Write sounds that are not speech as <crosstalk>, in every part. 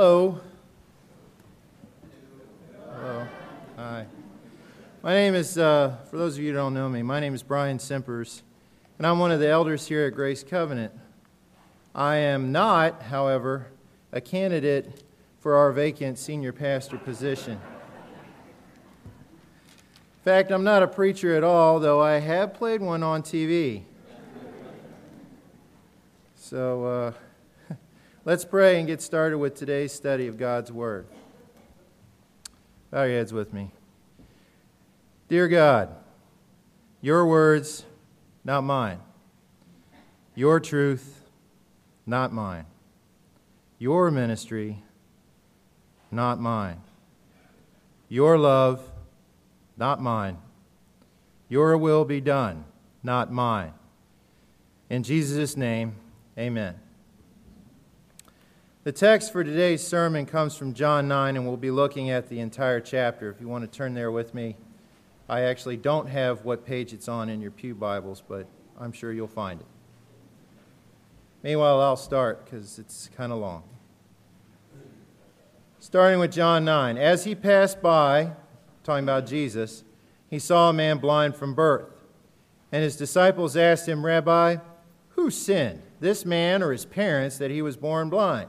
Hello. Hello. Hi. My name is, uh, for those of you who don't know me, my name is Brian Simpers, and I'm one of the elders here at Grace Covenant. I am not, however, a candidate for our vacant senior pastor position. In fact, I'm not a preacher at all, though I have played one on TV. So uh, let's pray and get started with today's study of God's Word. Bow your heads with me. Dear God, your words, not mine. Your truth, not mine. Your ministry, not mine. Your love, not mine. Your will be done, not mine. In Jesus' name, amen. The text for today's sermon comes from John 9, and we'll be looking at the entire chapter. If you want to turn there with me, I actually don't have what page it's on in your Pew Bibles, but I'm sure you'll find it. Meanwhile, I'll start because it's kind of long. Starting with John 9. As he passed by, talking about Jesus, he saw a man blind from birth. And his disciples asked him, Rabbi, who sinned, this man or his parents, that he was born blind?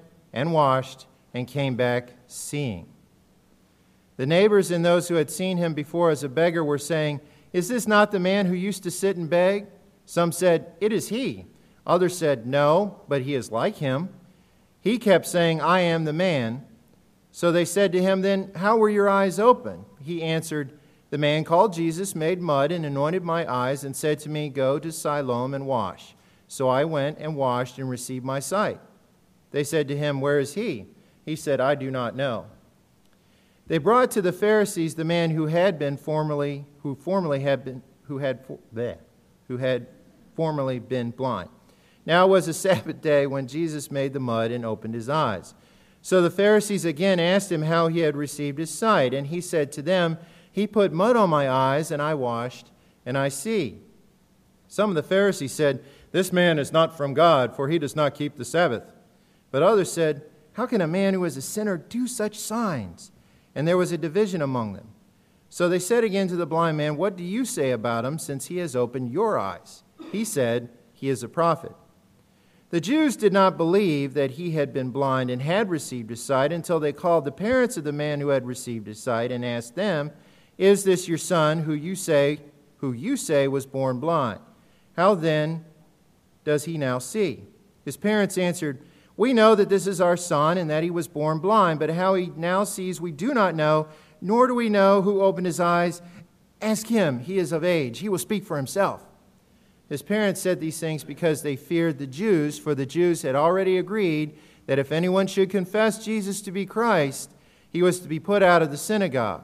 and washed and came back seeing. The neighbors and those who had seen him before as a beggar were saying, Is this not the man who used to sit and beg? Some said, It is he. Others said, No, but he is like him. He kept saying, I am the man. So they said to him, Then how were your eyes open? He answered, The man called Jesus made mud and anointed my eyes and said to me, Go to Siloam and wash. So I went and washed and received my sight. They said to him, Where is he? He said, I do not know. They brought to the Pharisees the man who had been formerly, who formerly had been, who had, bleh, who had formerly been blind. Now was a Sabbath day when Jesus made the mud and opened his eyes. So the Pharisees again asked him how he had received his sight, and he said to them, He put mud on my eyes, and I washed, and I see. Some of the Pharisees said, This man is not from God, for he does not keep the Sabbath. But others said, how can a man who is a sinner do such signs? And there was a division among them. So they said again to the blind man, What do you say about him, since he has opened your eyes? He said, He is a prophet. The Jews did not believe that he had been blind and had received his sight until they called the parents of the man who had received his sight and asked them, Is this your son who you say, who you say was born blind? How then does he now see? His parents answered, we know that this is our son and that he was born blind, but how he now sees we do not know, nor do we know who opened his eyes. Ask him, he is of age, he will speak for himself. His parents said these things because they feared the Jews, for the Jews had already agreed that if anyone should confess Jesus to be Christ, he was to be put out of the synagogue.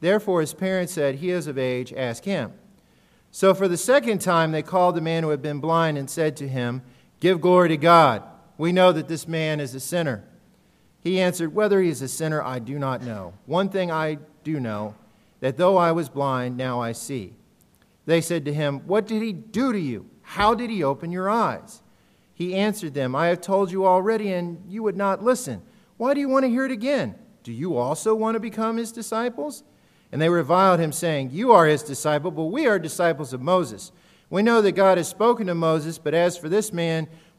Therefore, his parents said, He is of age, ask him. So for the second time, they called the man who had been blind and said to him, Give glory to God. We know that this man is a sinner. He answered, Whether he is a sinner, I do not know. One thing I do know, that though I was blind, now I see. They said to him, What did he do to you? How did he open your eyes? He answered them, I have told you already, and you would not listen. Why do you want to hear it again? Do you also want to become his disciples? And they reviled him, saying, You are his disciple, but we are disciples of Moses. We know that God has spoken to Moses, but as for this man,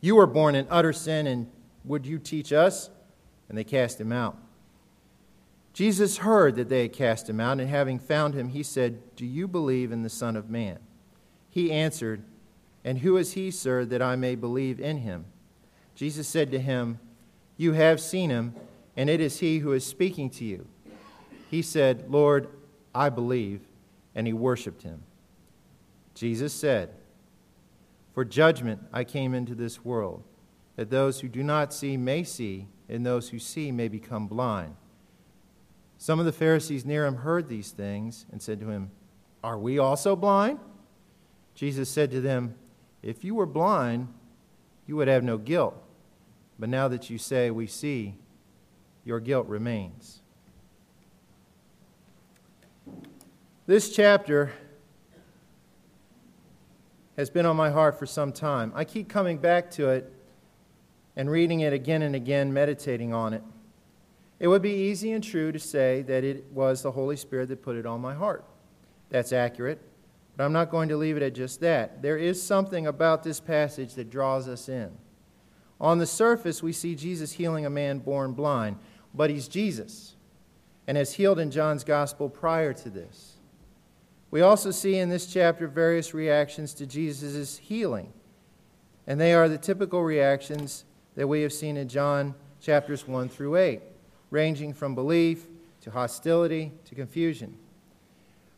you were born in utter sin, and would you teach us? and they cast him out. Jesus heard that they had cast him out, and having found him, he said, Do you believe in the Son of Man? He answered, And who is he, sir, that I may believe in him? Jesus said to him, You have seen him, and it is he who is speaking to you. He said, Lord, I believe, and he worshiped him. Jesus said, For judgment I came into this world, that those who do not see may see, and those who see may become blind. Some of the Pharisees near him heard these things and said to him, Are we also blind? Jesus said to them, If you were blind, you would have no guilt. But now that you say, We see, your guilt remains. This chapter has been on my heart for some time. I keep coming back to it and reading it again and again, meditating on it. It would be easy and true to say that it was the Holy Spirit that put it on my heart. That's accurate, but I'm not going to leave it at just that. There is something about this passage that draws us in. On the surface, we see Jesus healing a man born blind, but he's Jesus and has healed in John's gospel prior to this. We also see in this chapter various reactions to Jesus' healing, and they are the typical reactions that we have seen in John chapters 1 through 8, ranging from belief to hostility to confusion.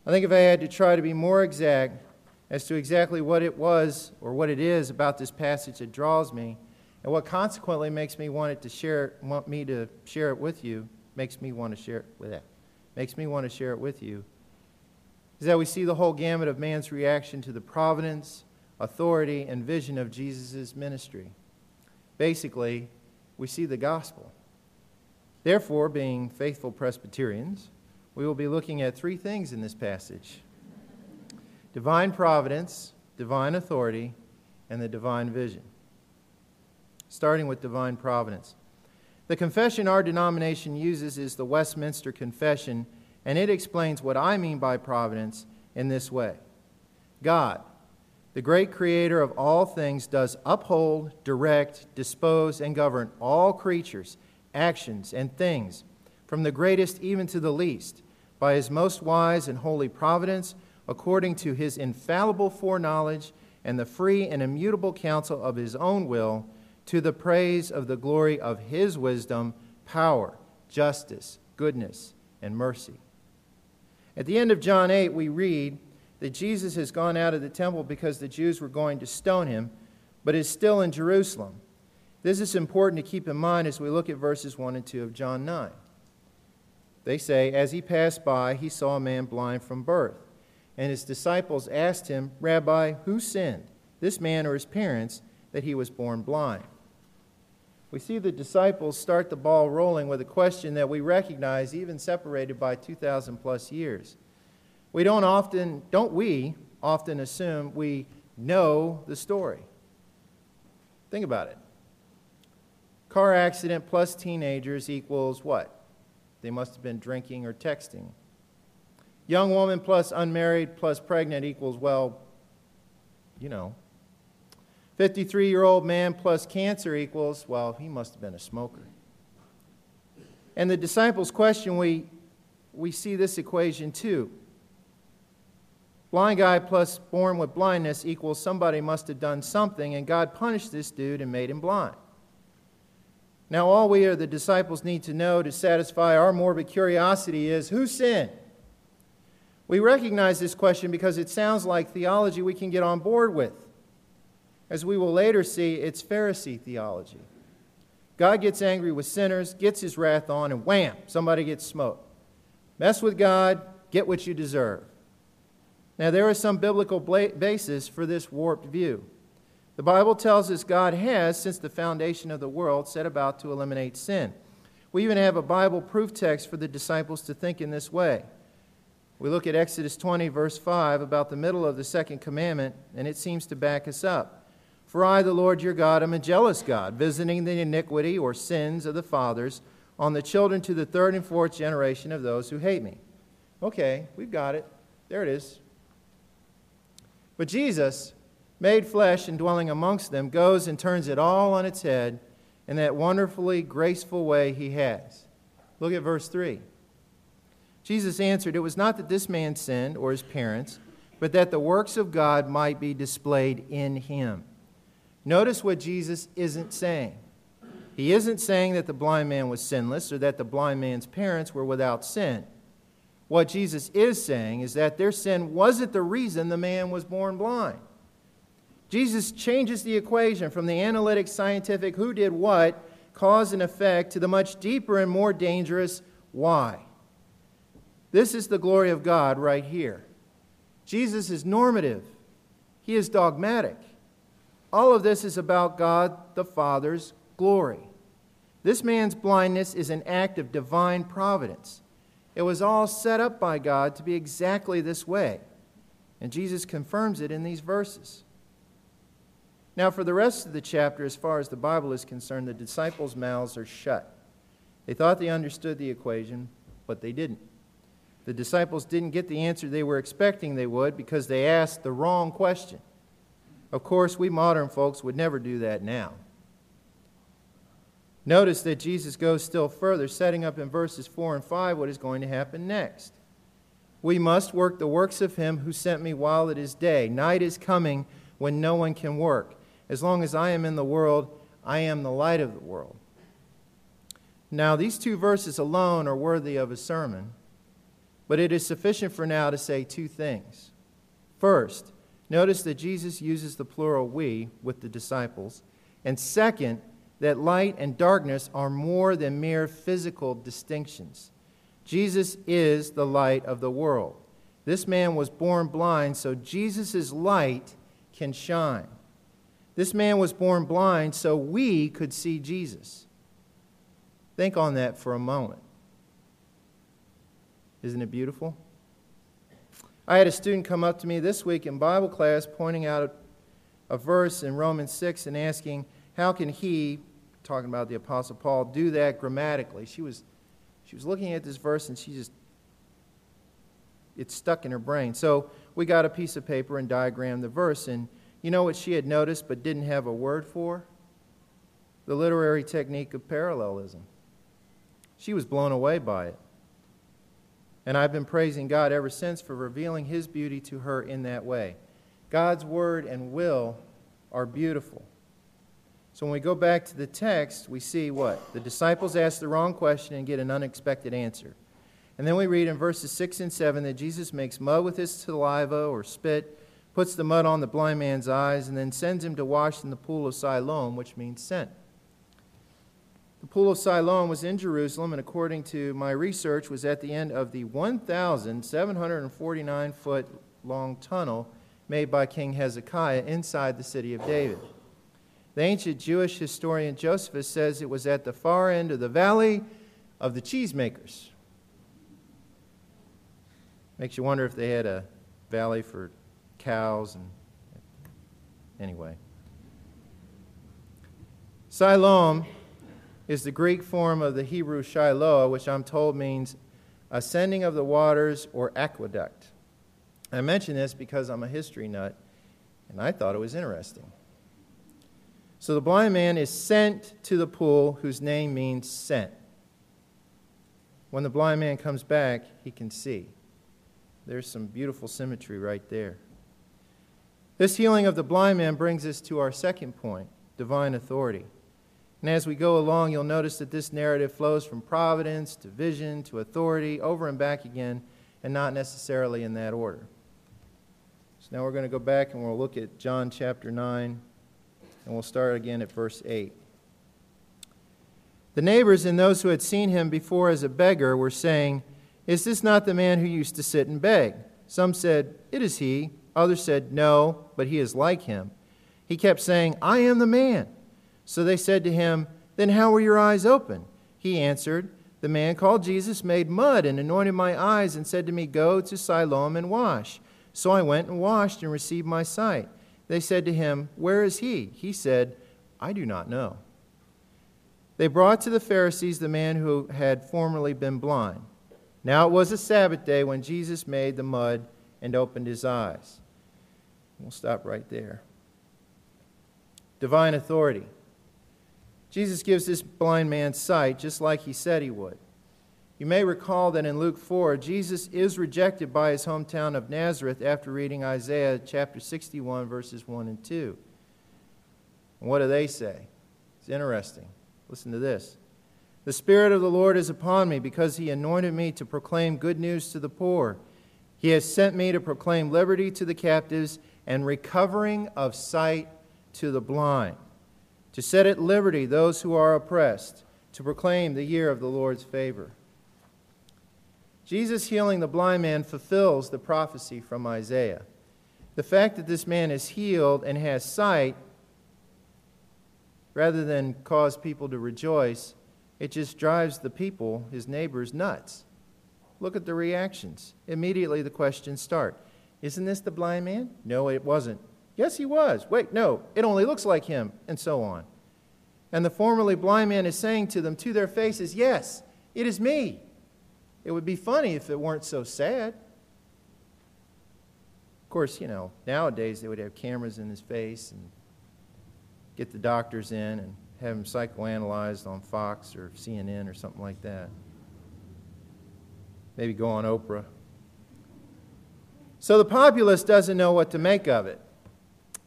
I think if I had to try to be more exact as to exactly what it was or what it is about this passage that draws me, and what consequently makes me want it to share, want me to share it with you, makes me want to share it with that, makes me want to share it with you is that we see the whole gamut of man's reaction to the providence, authority, and vision of Jesus' ministry. Basically, we see the gospel. Therefore, being faithful Presbyterians, we will be looking at three things in this passage divine providence, divine authority, and the divine vision. Starting with divine providence. The confession our denomination uses is the Westminster Confession and it explains what I mean by providence in this way God, the great creator of all things, does uphold, direct, dispose, and govern all creatures, actions, and things, from the greatest even to the least, by his most wise and holy providence, according to his infallible foreknowledge and the free and immutable counsel of his own will, to the praise of the glory of his wisdom, power, justice, goodness, and mercy. At the end of John 8, we read that Jesus has gone out of the temple because the Jews were going to stone him, but is still in Jerusalem. This is important to keep in mind as we look at verses 1 and 2 of John 9. They say, As he passed by, he saw a man blind from birth. And his disciples asked him, Rabbi, who sinned, this man or his parents, that he was born blind? We see the disciples start the ball rolling with a question that we recognize even separated by 2,000 plus years. We don't often, don't we often assume we know the story? Think about it. Car accident plus teenagers equals what? They must have been drinking or texting. Young woman plus unmarried plus pregnant equals, well, you know, 53 year old man plus cancer equals, well, he must have been a smoker. And the disciples' question, we, we see this equation too. Blind guy plus born with blindness equals somebody must have done something, and God punished this dude and made him blind. Now, all we or the disciples need to know to satisfy our morbid curiosity is who sinned? We recognize this question because it sounds like theology we can get on board with. As we will later see, it's Pharisee theology. God gets angry with sinners, gets his wrath on, and wham, somebody gets smoked. Mess with God, get what you deserve. Now, there is some biblical basis for this warped view. The Bible tells us God has, since the foundation of the world, set about to eliminate sin. We even have a Bible proof text for the disciples to think in this way. We look at Exodus 20, verse 5, about the middle of the second commandment, and it seems to back us up. For I, the Lord your God, am a jealous God, visiting the iniquity or sins of the fathers on the children to the third and fourth generation of those who hate me. Okay, we've got it. There it is. But Jesus, made flesh and dwelling amongst them, goes and turns it all on its head in that wonderfully graceful way he has. Look at verse 3. Jesus answered, It was not that this man sinned or his parents, but that the works of God might be displayed in him. Notice what Jesus isn't saying. He isn't saying that the blind man was sinless or that the blind man's parents were without sin. What Jesus is saying is that their sin wasn't the reason the man was born blind. Jesus changes the equation from the analytic, scientific, who did what, cause and effect, to the much deeper and more dangerous why. This is the glory of God right here. Jesus is normative, he is dogmatic. All of this is about God the Father's glory. This man's blindness is an act of divine providence. It was all set up by God to be exactly this way. And Jesus confirms it in these verses. Now, for the rest of the chapter, as far as the Bible is concerned, the disciples' mouths are shut. They thought they understood the equation, but they didn't. The disciples didn't get the answer they were expecting they would because they asked the wrong question. Of course, we modern folks would never do that now. Notice that Jesus goes still further, setting up in verses 4 and 5 what is going to happen next. We must work the works of him who sent me while it is day. Night is coming when no one can work. As long as I am in the world, I am the light of the world. Now, these two verses alone are worthy of a sermon, but it is sufficient for now to say two things. First, Notice that Jesus uses the plural we with the disciples. And second, that light and darkness are more than mere physical distinctions. Jesus is the light of the world. This man was born blind, so Jesus' light can shine. This man was born blind, so we could see Jesus. Think on that for a moment. Isn't it beautiful? I had a student come up to me this week in Bible class pointing out a, verse in Romans 6 and asking, How can he, talking about the Apostle Paul, do that grammatically? She was, she was looking at this verse and she just, it stuck in her brain. So we got a piece of paper and diagrammed the verse. And you know what she had noticed but didn't have a word for? The literary technique of parallelism. She was blown away by it. And I've been praising God ever since for revealing His beauty to her in that way. God's word and will are beautiful. So when we go back to the text, we see what? The disciples ask the wrong question and get an unexpected answer. And then we read in verses 6 and 7 that Jesus makes mud with his saliva or spit, puts the mud on the blind man's eyes, and then sends him to wash in the pool of Siloam, which means sent. The Pool of Siloam was in Jerusalem, and according to my research, was at the end of the 1,749 foot long tunnel made by King Hezekiah inside the city of David. The ancient Jewish historian Josephus says it was at the far end of the valley of the cheesemakers. Makes you wonder if they had a valley for cows and anyway. Siloam is the Greek form of the Hebrew Shiloh, which I'm told means ascending of the waters or aqueduct. I mention this because I'm a history nut, and I thought it was interesting. So the blind man is sent to the pool, whose name means sent. When the blind man comes back, he can see. There's some beautiful symmetry right there. This healing of the blind man brings us to our second point divine authority. And as we go along, you'll notice that this narrative flows from providence to vision to authority, over and back again, and not necessarily in that order. So now we're going to go back and we'll look at John chapter 9, and we'll start again at verse 8. The neighbors and those who had seen him before as a beggar were saying, Is this not the man who used to sit and beg? Some said, It is he. Others said, No, but he is like him. He kept saying, I am the man. So they said to him, Then how were your eyes open? He answered, The man called Jesus made mud and anointed my eyes and said to me, Go to Siloam and wash. So I went and washed and received my sight. They said to him, Where is he? He said, I do not know. They brought to the Pharisees the man who had formerly been blind. Now it was a Sabbath day when Jesus made the mud and opened his eyes. We'll stop right there. Divine authority. Jesus gives this blind man sight just like he said he would. You may recall that in Luke 4, Jesus is rejected by his hometown of Nazareth after reading Isaiah chapter 61, verses 1 and 2. And what do they say? It's interesting. Listen to this. The Spirit of the Lord is upon me because he anointed me to proclaim good news to the poor. He has sent me to proclaim liberty to the captives and recovering of sight to the blind, to set at liberty those who are oppressed, to proclaim the year of the Lord's favor. Jesus healing the blind man fulfills the prophecy from Isaiah. The fact that this man is healed and has sight, rather than cause people to rejoice, it just drives the people, his neighbors, nuts. Look at the reactions. Immediately the questions start Isn't this the blind man? No, it wasn't. Yes, he was. Wait, no, it only looks like him, and so on. And the formerly blind man is saying to them to their faces, Yes, it is me. It would be funny if it weren't so sad. Of course, you know, nowadays they would have cameras in his face and get the doctors in and have him psychoanalyzed on Fox or CNN or something like that. Maybe go on Oprah. So the populace doesn't know what to make of it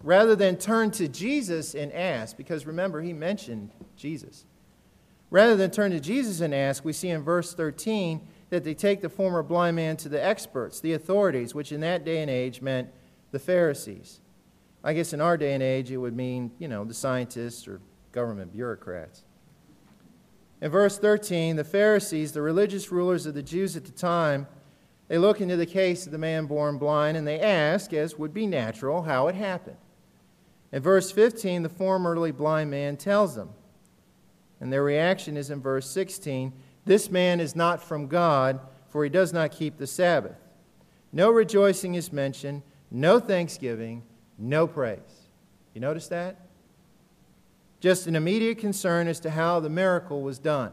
rather than turn to Jesus and ask, because remember, he mentioned Jesus. Rather than turn to Jesus and ask, we see in verse 13 that they take the former blind man to the experts, the authorities, which in that day and age meant the Pharisees. I guess in our day and age it would mean, you know, the scientists or government bureaucrats. In verse 13, the Pharisees, the religious rulers of the Jews at the time, they look into the case of the man born blind and they ask, as would be natural, how it happened. In verse 15, the formerly blind man tells them. And their reaction is in verse 16 This man is not from God, for he does not keep the Sabbath. No rejoicing is mentioned, no thanksgiving, no praise. You notice that? Just an immediate concern as to how the miracle was done.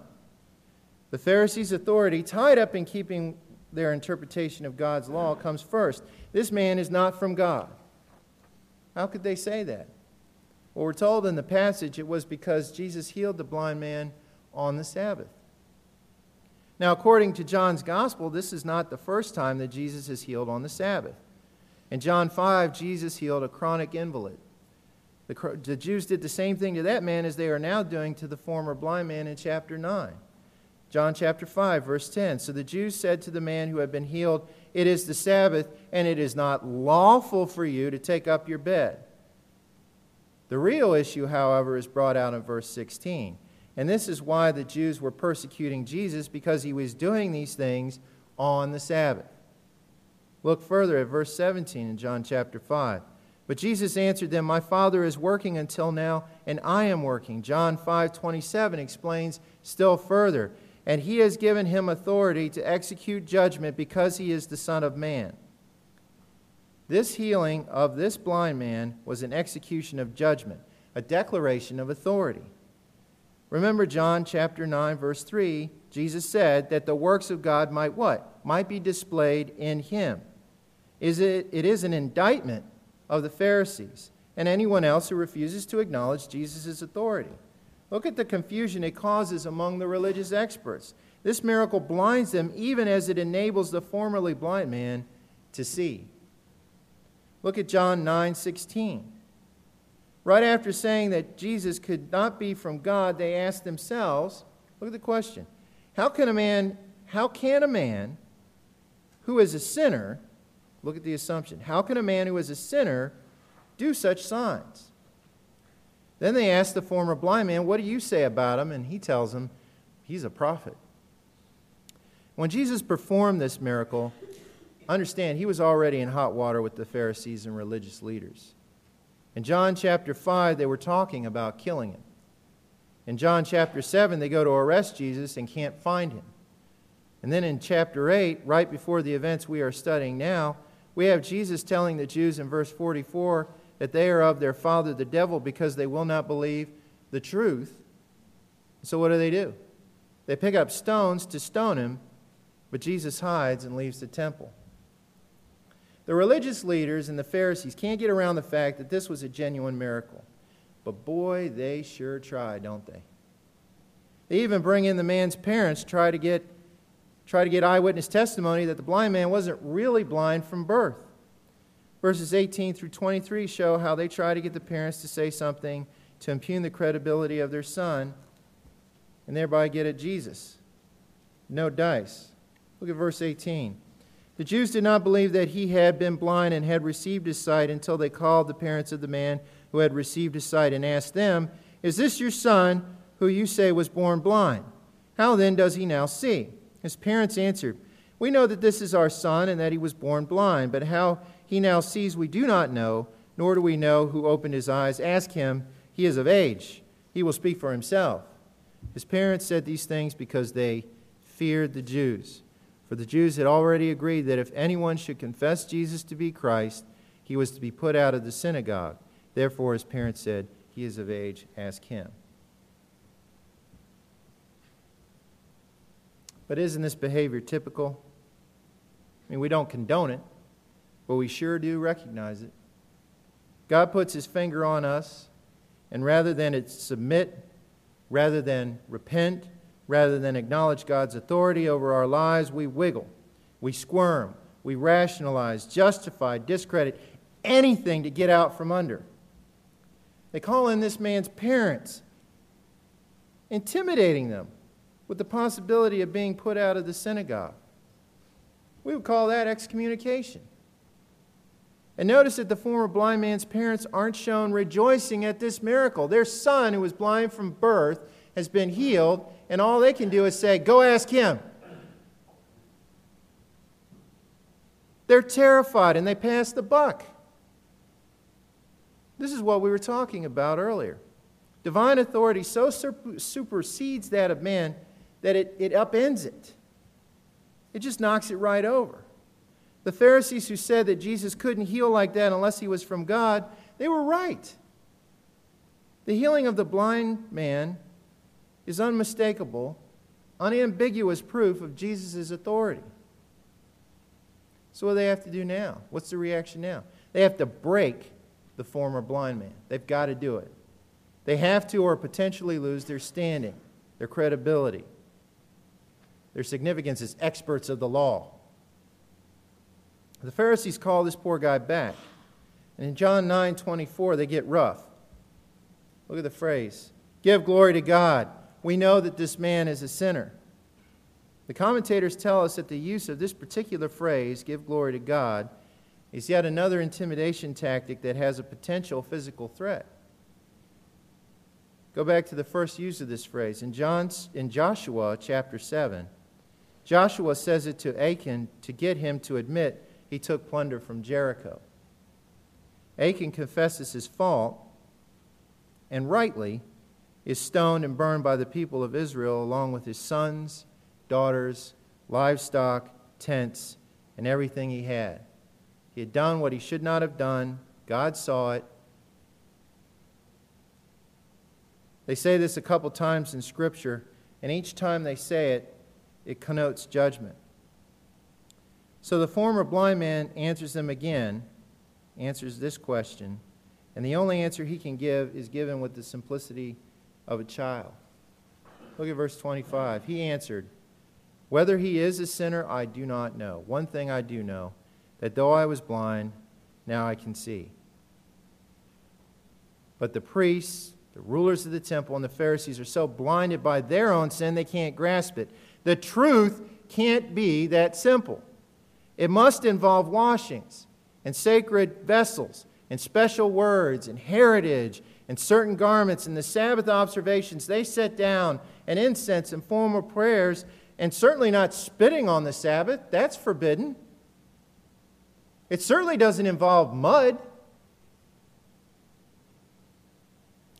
The Pharisees' authority, tied up in keeping their interpretation of God's law, comes first. This man is not from God. How could they say that? Well, we're told in the passage it was because Jesus healed the blind man on the Sabbath. Now, according to John's gospel, this is not the first time that Jesus is healed on the Sabbath. In John 5, Jesus healed a chronic invalid. The, the, Jews did the same thing to that man as they are now doing to the former blind man in chapter 9. John chapter 5, verse 10. So the Jews said to the man who had been healed, It is the Sabbath, and it is not lawful for you to take up your bed. The real issue, however, is brought out in verse 16. And this is why the Jews were persecuting Jesus, because he was doing these things on the Sabbath. Look further at verse 17 in John chapter 5. But Jesus answered them, My Father is working until now, and I am working. John 5 27 explains still further, and he has given him authority to execute judgment because he is the Son of Man. This healing of this blind man was an execution of judgment, a declaration of authority. Remember John chapter 9 verse 3, Jesus said that the works of God might what? Might be displayed in him is it, it is an indictment of the Pharisees and anyone else who refuses to acknowledge Jesus' authority. Look at the confusion it causes among the religious experts. This miracle blinds them even as it enables the formerly blind man to see. Look at John 9 16. Right after saying that Jesus could not be from God, they asked themselves, look at the question. How can a man, how can a man who is a sinner Look at the assumption. How can a man who is a sinner do such signs? Then they ask the former blind man, What do you say about him? And he tells them, He's a prophet. When Jesus performed this miracle, understand he was already in hot water with the Pharisees and religious leaders. In John chapter 5, they were talking about killing him. In John chapter 7, they go to arrest Jesus and can't find him. And then in chapter 8, right before the events we are studying now, we have Jesus telling the Jews in verse 44 that they are of their father the devil because they will not believe the truth. So what do they do? They pick up stones to stone him, but Jesus hides and leaves the temple. The religious leaders and the Pharisees can't get around the fact that this was a genuine miracle. But boy, they sure try, don't they? They even bring in the man's parents, try to get, try to get eyewitness testimony that the blind man wasn't really blind from birth. Verses 18 through 23 show how they try to get the parents to say something to impugn the credibility of their son and thereby get at Jesus. No dice. Look at verse 18. The Jews did not believe that he had been blind and had received his sight until they called the parents of the man who had received his sight and asked them, Is this your son who you say was born blind? How then does he now see? His parents answered, We know that this is our son and that he was born blind, but how he now sees we do not know, nor do we know who opened his eyes. Ask him, he is of age. He will speak for himself. His parents said these things because they feared the Jews. For the Jews had already agreed that if anyone should confess Jesus to be Christ, he was to be put out of the synagogue. Therefore, his parents said, He is of age, ask him. But isn't this behavior typical? I mean, we don't condone it, but we sure do recognize it. God puts his finger on us, and rather than submit, rather than repent, rather than acknowledge God's authority over our lives, we wiggle, we squirm, we rationalize, justify, discredit anything to get out from under. They call in this man's parents, intimidating them with the possibility of being put out of the synagogue. We would call that excommunication. And notice that the former blind man's parents aren't shown rejoicing at this miracle. Their son, who was blind from birth, has been healed, and all they can do is say, Go ask him. They're terrified and they pass the buck. This is what we were talking about earlier. Divine authority so supersedes that of man that it, it upends it, it just knocks it right over. The Pharisees who said that Jesus couldn't heal like that unless he was from God, they were right. The healing of the blind man is unmistakable, unambiguous proof of Jesus' authority. So, what do they have to do now? What's the reaction now? They have to break the former blind man. They've got to do it. They have to, or potentially lose their standing, their credibility, their significance as experts of the law. The Pharisees call this poor guy back. And in John 9 24, they get rough. Look at the phrase Give glory to God we know that this man is a sinner. The commentators tell us that the use of this particular phrase, give glory to God, is yet another intimidation tactic that has a potential physical threat. Go back to the first use of this phrase. In, John's, in Joshua chapter 7, Joshua says it to Achan to get him to admit he took plunder from Jericho. Achan confesses his fault, and rightly, is stoned and burned by the people of Israel, along with his sons, daughters, livestock, tents, and everything he had. He had done what he should not have done. God saw it. They say this a couple times in Scripture, and each time they say it, it connotes judgment. So the former blind man answers them again, answers this question, and the only answer he can give is given with the simplicity of a child. Look at verse 25. He answered, Whether he is a sinner, I do not know. One thing I do know, that though I was blind, now I can see. But the priests, the rulers of the temple, and the Pharisees are so blinded by their own sin they can't grasp it. The truth can't be that simple. It must involve washings and sacred vessels and special words and heritage and certain garments and the Sabbath observations, they set down an incense and formal prayers, and certainly not spitting on the Sabbath. That's forbidden. It certainly doesn't involve mud.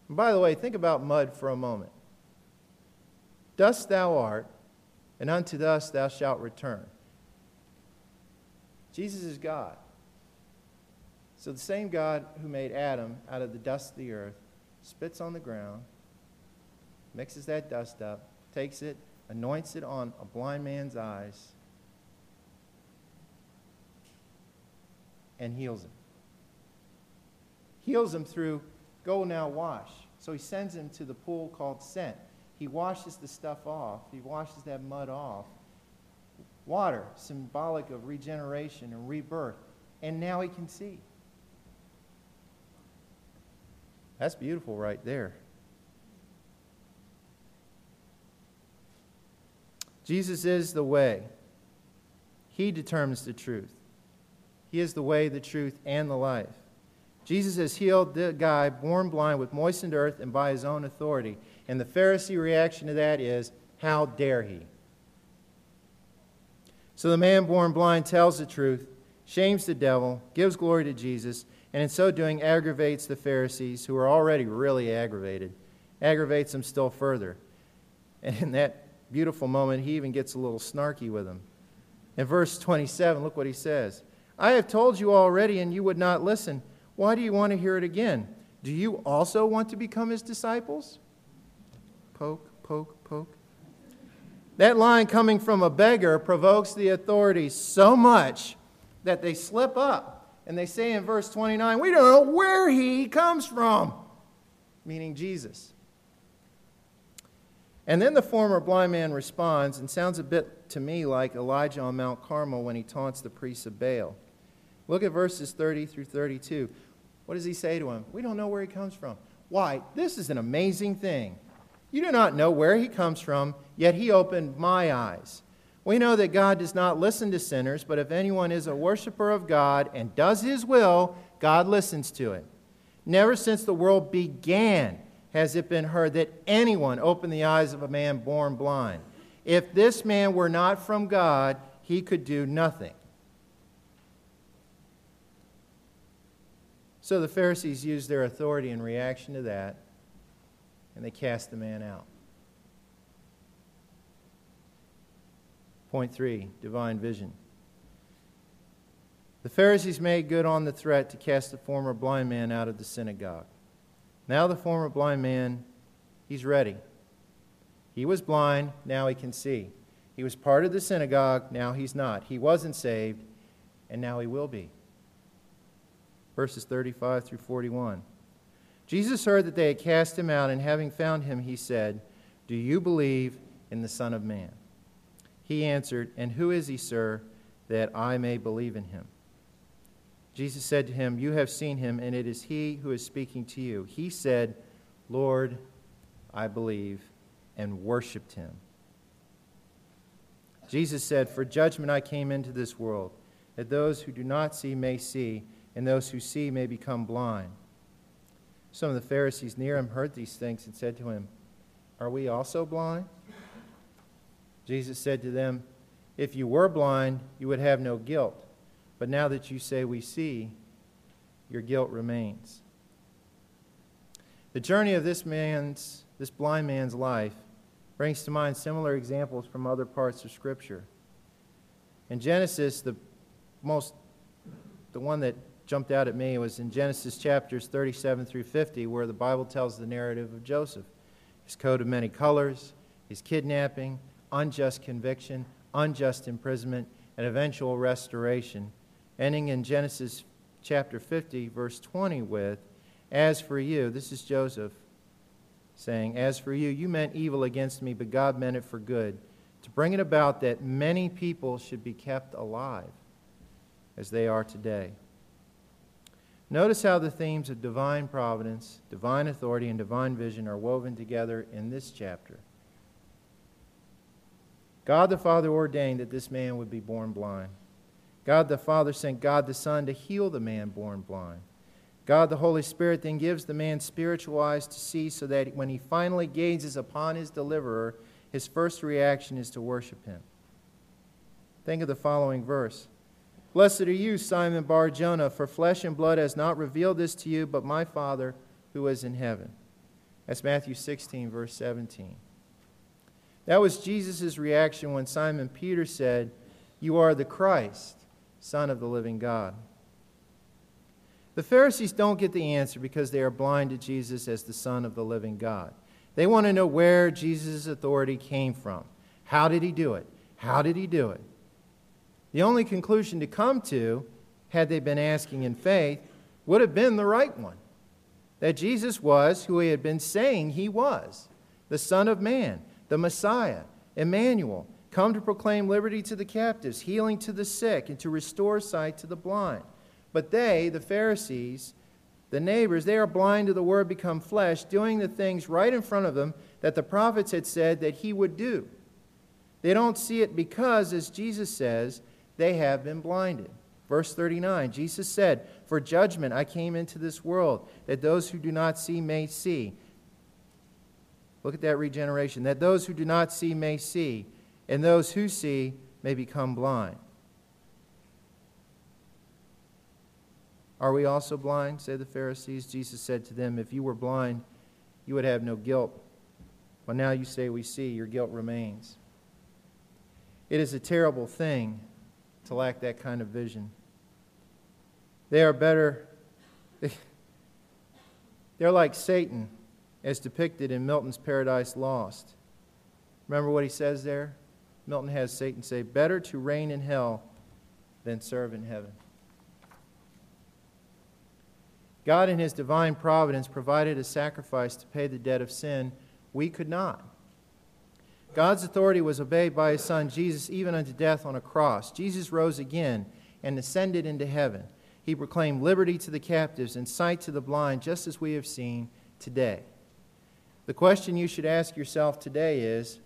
And by the way, think about mud for a moment. Dust thou art, and unto dust thou shalt return. Jesus is God. So the same God who made Adam out of the dust of the earth spits on the ground, mixes that dust up, takes it, anoints it on a blind man's eyes, and heals him. Heals him through go now wash. So he sends him to the pool called Sent. he washes the stuff off, he washes that mud off. Water, symbolic of regeneration and rebirth. And now he can see. That's beautiful right there. Jesus is the way. He determines the truth. He is the way, the truth, and the life. Jesus has healed the guy born blind with moistened earth and by his own authority. And the Pharisee reaction to that is, How dare he? So the man born blind tells the truth, shames the devil, gives glory to Jesus, and in so doing aggravates the Pharisees, who are already really aggravated, aggravates them still further. And in that beautiful moment, he even gets a little snarky with them. In verse 27, look what he says I have told you already, and you would not listen. Why do you want to hear it again? Do you also want to become his disciples? Poke, poke, poke. That line coming from a beggar provokes the authorities so much that they slip up and they say in verse 29, We don't know where he comes from, meaning Jesus. And then the former blind man responds and sounds a bit to me like Elijah on Mount Carmel when he taunts the priests of Baal. Look at verses 30 through 32. What does he say to him? We don't know where he comes from. Why, this is an amazing thing. You do not know where he comes from, yet he opened my eyes. We know that God does not listen to sinners, but if anyone is a worshiper of God and does his will, God listens to it. Never since the world began has it been heard that anyone opened the eyes of a man born blind. If this man were not from God, he could do nothing. So the Pharisees used their authority in reaction to that, and they cast the man out. Point three divine vision. The Pharisees made good on the threat to cast the former blind man out of the synagogue. Now, the former blind man, he's ready. He was blind, now he can see. He was part of the synagogue, now he's not. He wasn't saved, and now he will be. Verses 35 through 41. Jesus heard that they had cast him out, and having found him, he said, Do you believe in the Son of Man? He answered, And who is he, sir, that I may believe in him? Jesus said to him, You have seen him, and it is he who is speaking to you. He said, Lord, I believe, and worshiped him. Jesus said, For judgment I came into this world, that those who do not see may see, and those who see may become blind. Some of the Pharisees near him heard these things and said to him, Are we also blind? Jesus said to them, If you were blind, you would have no guilt. But now that you say we see, your guilt remains. The journey of this man's, this blind man's life brings to mind similar examples from other parts of Scripture. In Genesis, the most, the one that jumped out at me was in Genesis chapters 37 through 50, where the Bible tells the narrative of Joseph. His coat of many colors, his kidnapping, unjust conviction, unjust imprisonment, and eventual restoration, ending in Genesis chapter 50, verse 20, with, As for you, this is Joseph saying, As for you, you meant evil against me, but God meant it for good, to bring it about that many people should be kept alive as they are today. Notice how the themes of divine providence, divine authority, and divine vision are woven together in this chapter. God the Father ordained that this man would be born blind. God the Father sent God the Son to heal the man born blind. God the Holy Spirit then gives the man spiritual eyes to see so that when he finally gazes upon his deliverer, his first reaction is to worship him. Think of the following verse Blessed are you, Simon Bar Jonah, for flesh and blood has not revealed this to you, but my Father who is in heaven. That's Matthew 16, verse 17. That was Jesus' reaction when Simon Peter said, You are the Christ, Son of the living God. The Pharisees don't get the answer because they are blind to Jesus as the Son of the living God. They want to know where Jesus' authority came from. How did he do it? How did he do it? The only conclusion to come to, had they been asking in faith, would have been the right one that Jesus was who he had been saying he was the Son of Man, the Messiah, Emmanuel, come to proclaim liberty to the captives, healing to the sick, and to restore sight to the blind. But they, the Pharisees, the neighbors, they are blind to the word become flesh, doing the things right in front of them that the prophets had said that he would do. They don't see it because, as Jesus says, they have been blinded. Verse 39 Jesus said, For judgment I came into this world, that those who do not see may see. Look at that regeneration. That those who do not see may see, and those who see may become blind. Are we also blind? Say the Pharisees. Jesus said to them, If you were blind, you would have no guilt. But now you say we see, your guilt remains. It is a terrible thing to lack that kind of vision. They are better, <laughs> they're like Satan as depicted in Milton's Paradise Lost. Remember what he says there? Milton has Satan say, Better to reign in hell than serve in heaven. God, in His divine providence, provided a sacrifice to pay the debt of sin. We could not. God's authority was obeyed by His Son, Jesus, even unto death on a cross. Jesus rose again and ascended into heaven. He proclaimed liberty to the captives and sight to the blind, just as we have seen today. The question you should ask yourself today is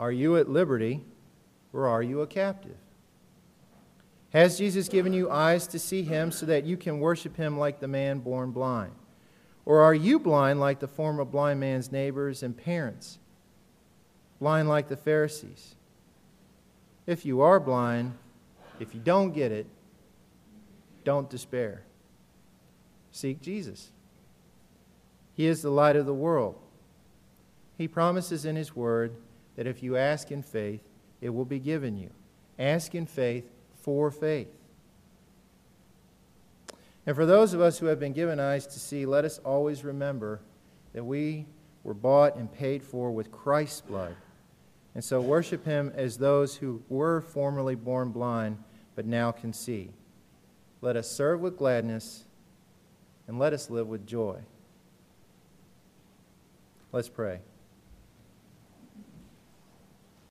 Are you at liberty or are you a captive? Has Jesus given you eyes to see him so that you can worship him like the man born blind? Or are you blind like the former blind man's neighbors and parents? Blind like the Pharisees? If you are blind, if you don't get it, don't despair. Seek Jesus. He is the light of the world. He promises in His Word that if you ask in faith, it will be given you. Ask in faith for faith. And for those of us who have been given eyes to see, let us always remember that we were bought and paid for with Christ's blood. And so worship him as those who were formerly born blind but now can see. Let us serve with gladness and let us live with joy. Let's pray.